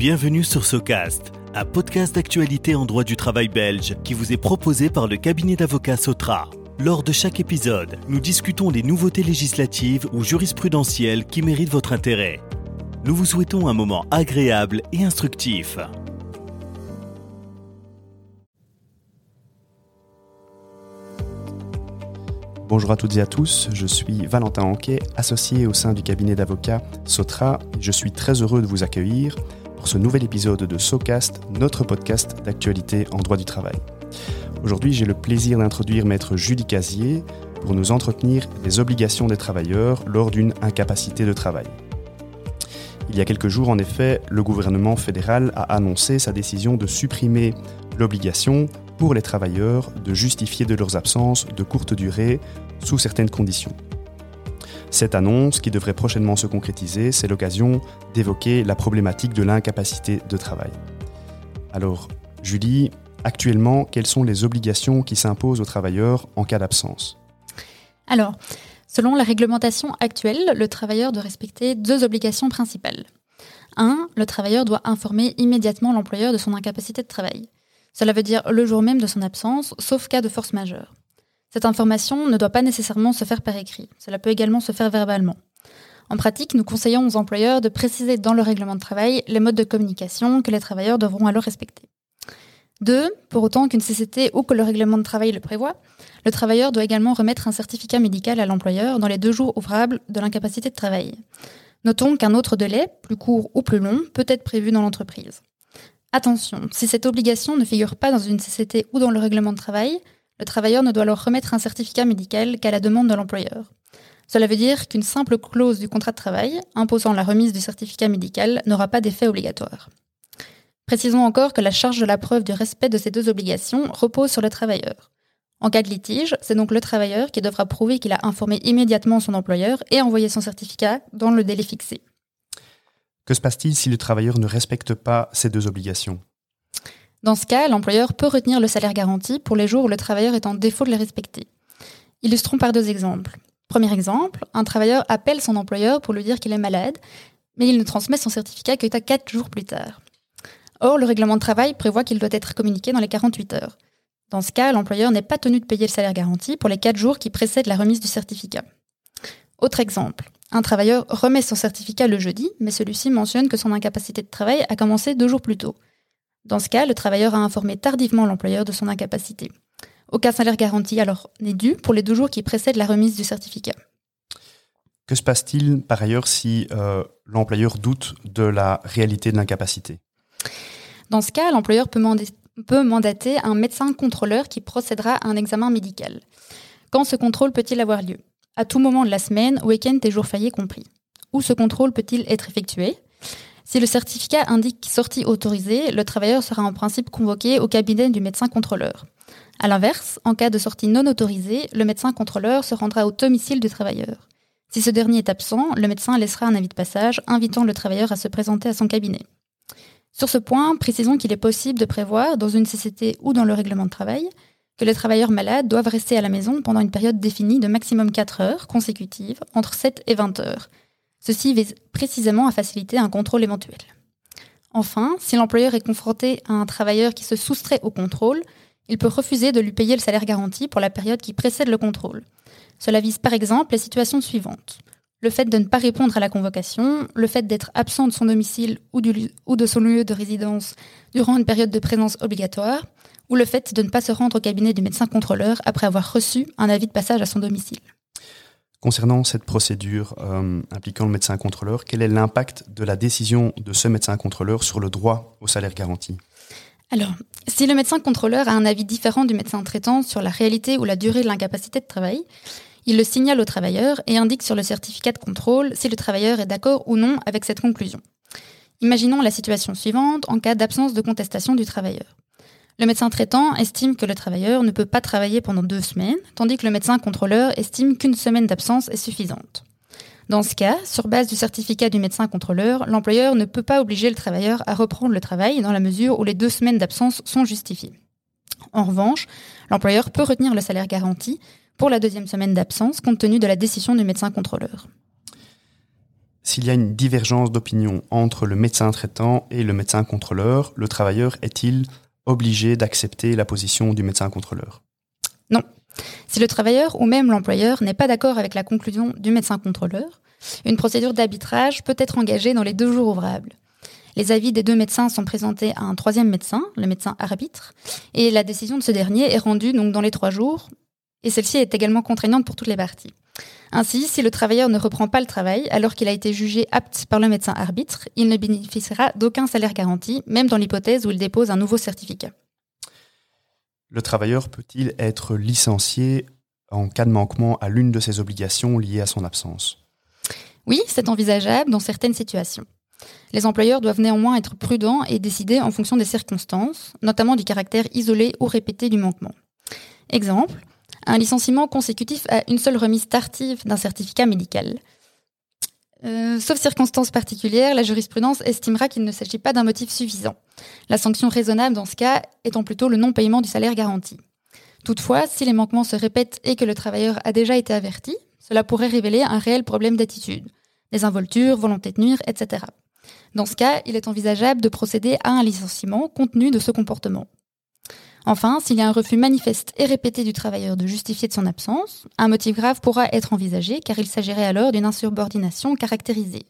Bienvenue sur Socast, un podcast d'actualité en droit du travail belge qui vous est proposé par le cabinet d'avocats Sotra. Lors de chaque épisode, nous discutons des nouveautés législatives ou jurisprudentielles qui méritent votre intérêt. Nous vous souhaitons un moment agréable et instructif. Bonjour à toutes et à tous, je suis Valentin Anquet, associé au sein du cabinet d'avocats Sotra. Je suis très heureux de vous accueillir pour ce nouvel épisode de SoCast, notre podcast d'actualité en droit du travail. Aujourd'hui, j'ai le plaisir d'introduire maître Julie Casier pour nous entretenir des obligations des travailleurs lors d'une incapacité de travail. Il y a quelques jours, en effet, le gouvernement fédéral a annoncé sa décision de supprimer l'obligation pour les travailleurs de justifier de leurs absences de courte durée sous certaines conditions. Cette annonce, qui devrait prochainement se concrétiser, c'est l'occasion d'évoquer la problématique de l'incapacité de travail. Alors, Julie, actuellement, quelles sont les obligations qui s'imposent aux travailleurs en cas d'absence? Alors, selon la réglementation actuelle, le travailleur doit respecter deux obligations principales. 1. Le travailleur doit informer immédiatement l'employeur de son incapacité de travail. Cela veut dire le jour même de son absence, sauf cas de force majeure. Cette information ne doit pas nécessairement se faire par écrit, cela peut également se faire verbalement. En pratique, nous conseillons aux employeurs de préciser dans le règlement de travail les modes de communication que les travailleurs devront alors respecter. 2. Pour autant qu'une CCT ou que le règlement de travail le prévoit, le travailleur doit également remettre un certificat médical à l'employeur dans les deux jours ouvrables de l'incapacité de travail. Notons qu'un autre délai, plus court ou plus long, peut être prévu dans l'entreprise. Attention, si cette obligation ne figure pas dans une CCT ou dans le règlement de travail, le travailleur ne doit alors remettre un certificat médical qu'à la demande de l'employeur. Cela veut dire qu'une simple clause du contrat de travail, imposant la remise du certificat médical, n'aura pas d'effet obligatoire. Précisons encore que la charge de la preuve du respect de ces deux obligations repose sur le travailleur. En cas de litige, c'est donc le travailleur qui devra prouver qu'il a informé immédiatement son employeur et envoyé son certificat dans le délai fixé. Que se passe-t-il si le travailleur ne respecte pas ces deux obligations? Dans ce cas, l'employeur peut retenir le salaire garanti pour les jours où le travailleur est en défaut de les respecter. Illustrons par deux exemples. Premier exemple, un travailleur appelle son employeur pour lui dire qu'il est malade, mais il ne transmet son certificat que quatre jours plus tard. Or, le règlement de travail prévoit qu'il doit être communiqué dans les 48 heures. Dans ce cas, l'employeur n'est pas tenu de payer le salaire garanti pour les quatre jours qui précèdent la remise du certificat. Autre exemple, un travailleur remet son certificat le jeudi, mais celui-ci mentionne que son incapacité de travail a commencé deux jours plus tôt. Dans ce cas, le travailleur a informé tardivement l'employeur de son incapacité. Aucun salaire garanti alors n'est dû pour les deux jours qui précèdent la remise du certificat. Que se passe-t-il par ailleurs si euh, l'employeur doute de la réalité de l'incapacité? Dans ce cas, l'employeur peut, peut mandater un médecin contrôleur qui procédera à un examen médical. Quand ce contrôle peut-il avoir lieu? À tout moment de la semaine, week-end et jours fériés compris. Où ce contrôle peut-il être effectué? Si le certificat indique sortie autorisée, le travailleur sera en principe convoqué au cabinet du médecin contrôleur. A l'inverse, en cas de sortie non autorisée, le médecin contrôleur se rendra au domicile du travailleur. Si ce dernier est absent, le médecin laissera un avis de passage invitant le travailleur à se présenter à son cabinet. Sur ce point, précisons qu'il est possible de prévoir, dans une CCT ou dans le règlement de travail, que les travailleurs malades doivent rester à la maison pendant une période définie de maximum 4 heures consécutives, entre 7 et 20 heures, Ceci vise précisément à faciliter un contrôle éventuel. Enfin, si l'employeur est confronté à un travailleur qui se soustrait au contrôle, il peut refuser de lui payer le salaire garanti pour la période qui précède le contrôle. Cela vise par exemple les situations suivantes. Le fait de ne pas répondre à la convocation, le fait d'être absent de son domicile ou, de son lieu de résidence durant une période de présence obligatoire, ou le fait de ne pas se rendre au cabinet du médecin contrôleur après avoir reçu un avis de passage à son domicile. Concernant cette procédure euh, impliquant le médecin contrôleur, quel est l'impact de la décision de ce médecin contrôleur sur le droit au salaire garanti? Alors, si le médecin contrôleur a un avis différent du médecin traitant sur la réalité ou la durée de l'incapacité de travail, il le signale au travailleur et indique sur le certificat de contrôle si le travailleur est d'accord ou non avec cette conclusion. Imaginons la situation suivante en cas d'absence de contestation du travailleur. Le médecin traitant estime que le travailleur ne peut pas travailler pendant deux semaines, tandis que le médecin contrôleur estime qu'une semaine d'absence est suffisante. Dans ce cas, sur base du certificat du médecin contrôleur, l'employeur ne peut pas obliger le travailleur à reprendre le travail dans la mesure où les deux semaines d'absence sont justifiées. En revanche, l'employeur peut retenir le salaire garanti pour la deuxième semaine d'absence compte tenu de la décision du médecin contrôleur. s'il y a une divergence d'opinion entre le médecin traitant et le médecin contrôleur, le travailleur est-il obligé d'accepter la position du médecin contrôleur Non. Si le travailleur ou même l'employeur n'est pas d'accord avec la conclusion du médecin contrôleur, une procédure d'arbitrage peut être engagée dans les deux jours ouvrables. Les avis des deux médecins sont présentés à un troisième médecin, le médecin arbitre, et la décision de ce dernier est rendue donc dans les trois jours, et celle-ci est également contraignante pour toutes les parties. Ainsi, si le travailleur ne reprend pas le travail alors qu'il a été jugé apte par le médecin arbitre, il ne bénéficiera d'aucun salaire garanti, même dans l'hypothèse où il dépose un nouveau certificat. Le travailleur peut-il être licencié en cas de manquement à l'une de ses obligations liées à son absence? Oui, c'est envisageable dans certaines situations. Les employeurs doivent néanmoins être prudents et décider en fonction des circonstances, notamment du caractère isolé ou répété du manquement. Exemple, un licenciement consécutif à une seule remise tardive d'un certificat médical. Euh, sauf circonstances particulières, la jurisprudence estimera qu'il ne s'agit pas d'un motif suffisant. La sanction raisonnable dans ce cas étant plutôt le non-paiement du salaire garanti. Toutefois, si les manquements se répètent et que le travailleur a déjà été averti, cela pourrait révéler un réel problème d'attitude, des involtures, volonté de nuire, etc. Dans ce cas, il est envisageable de procéder à un licenciement compte tenu de ce comportement. Enfin, s'il y a un refus manifeste et répété du travailleur de justifier de son absence, un motif grave pourra être envisagé car il s'agirait alors d'une insubordination caractérisée.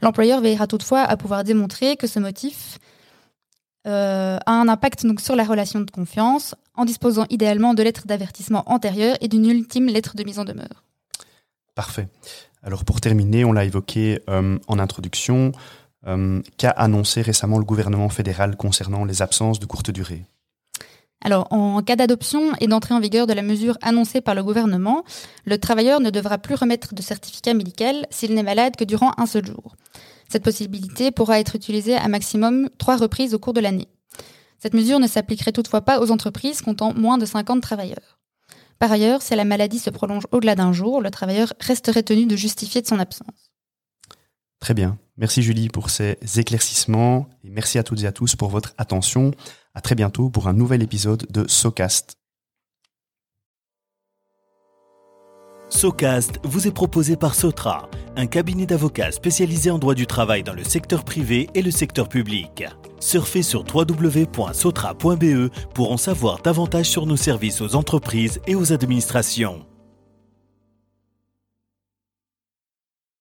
L'employeur veillera toutefois à pouvoir démontrer que ce motif euh, a un impact sur la relation de confiance en disposant idéalement de lettres d'avertissement antérieures et d'une ultime lettre de mise en demeure. Parfait. Alors pour terminer, on l'a évoqué euh, en introduction, euh, qu'a annoncé récemment le gouvernement fédéral concernant les absences de courte durée? Alors, en cas d'adoption et d'entrée en vigueur de la mesure annoncée par le gouvernement, le travailleur ne devra plus remettre de certificat médical s'il n'est malade que durant un seul jour. Cette possibilité pourra être utilisée à maximum trois reprises au cours de l'année. Cette mesure ne s'appliquerait toutefois pas aux entreprises comptant moins de 50 travailleurs. Par ailleurs, si la maladie se prolonge au-delà d'un jour, le travailleur resterait tenu de justifier de son absence. Très bien. Merci Julie pour ces éclaircissements et merci à toutes et à tous pour votre attention. À très bientôt pour un nouvel épisode de SoCast. SoCast vous est proposé par Sotra, un cabinet d'avocats spécialisé en droit du travail dans le secteur privé et le secteur public. Surfez sur www.sotra.be pour en savoir davantage sur nos services aux entreprises et aux administrations.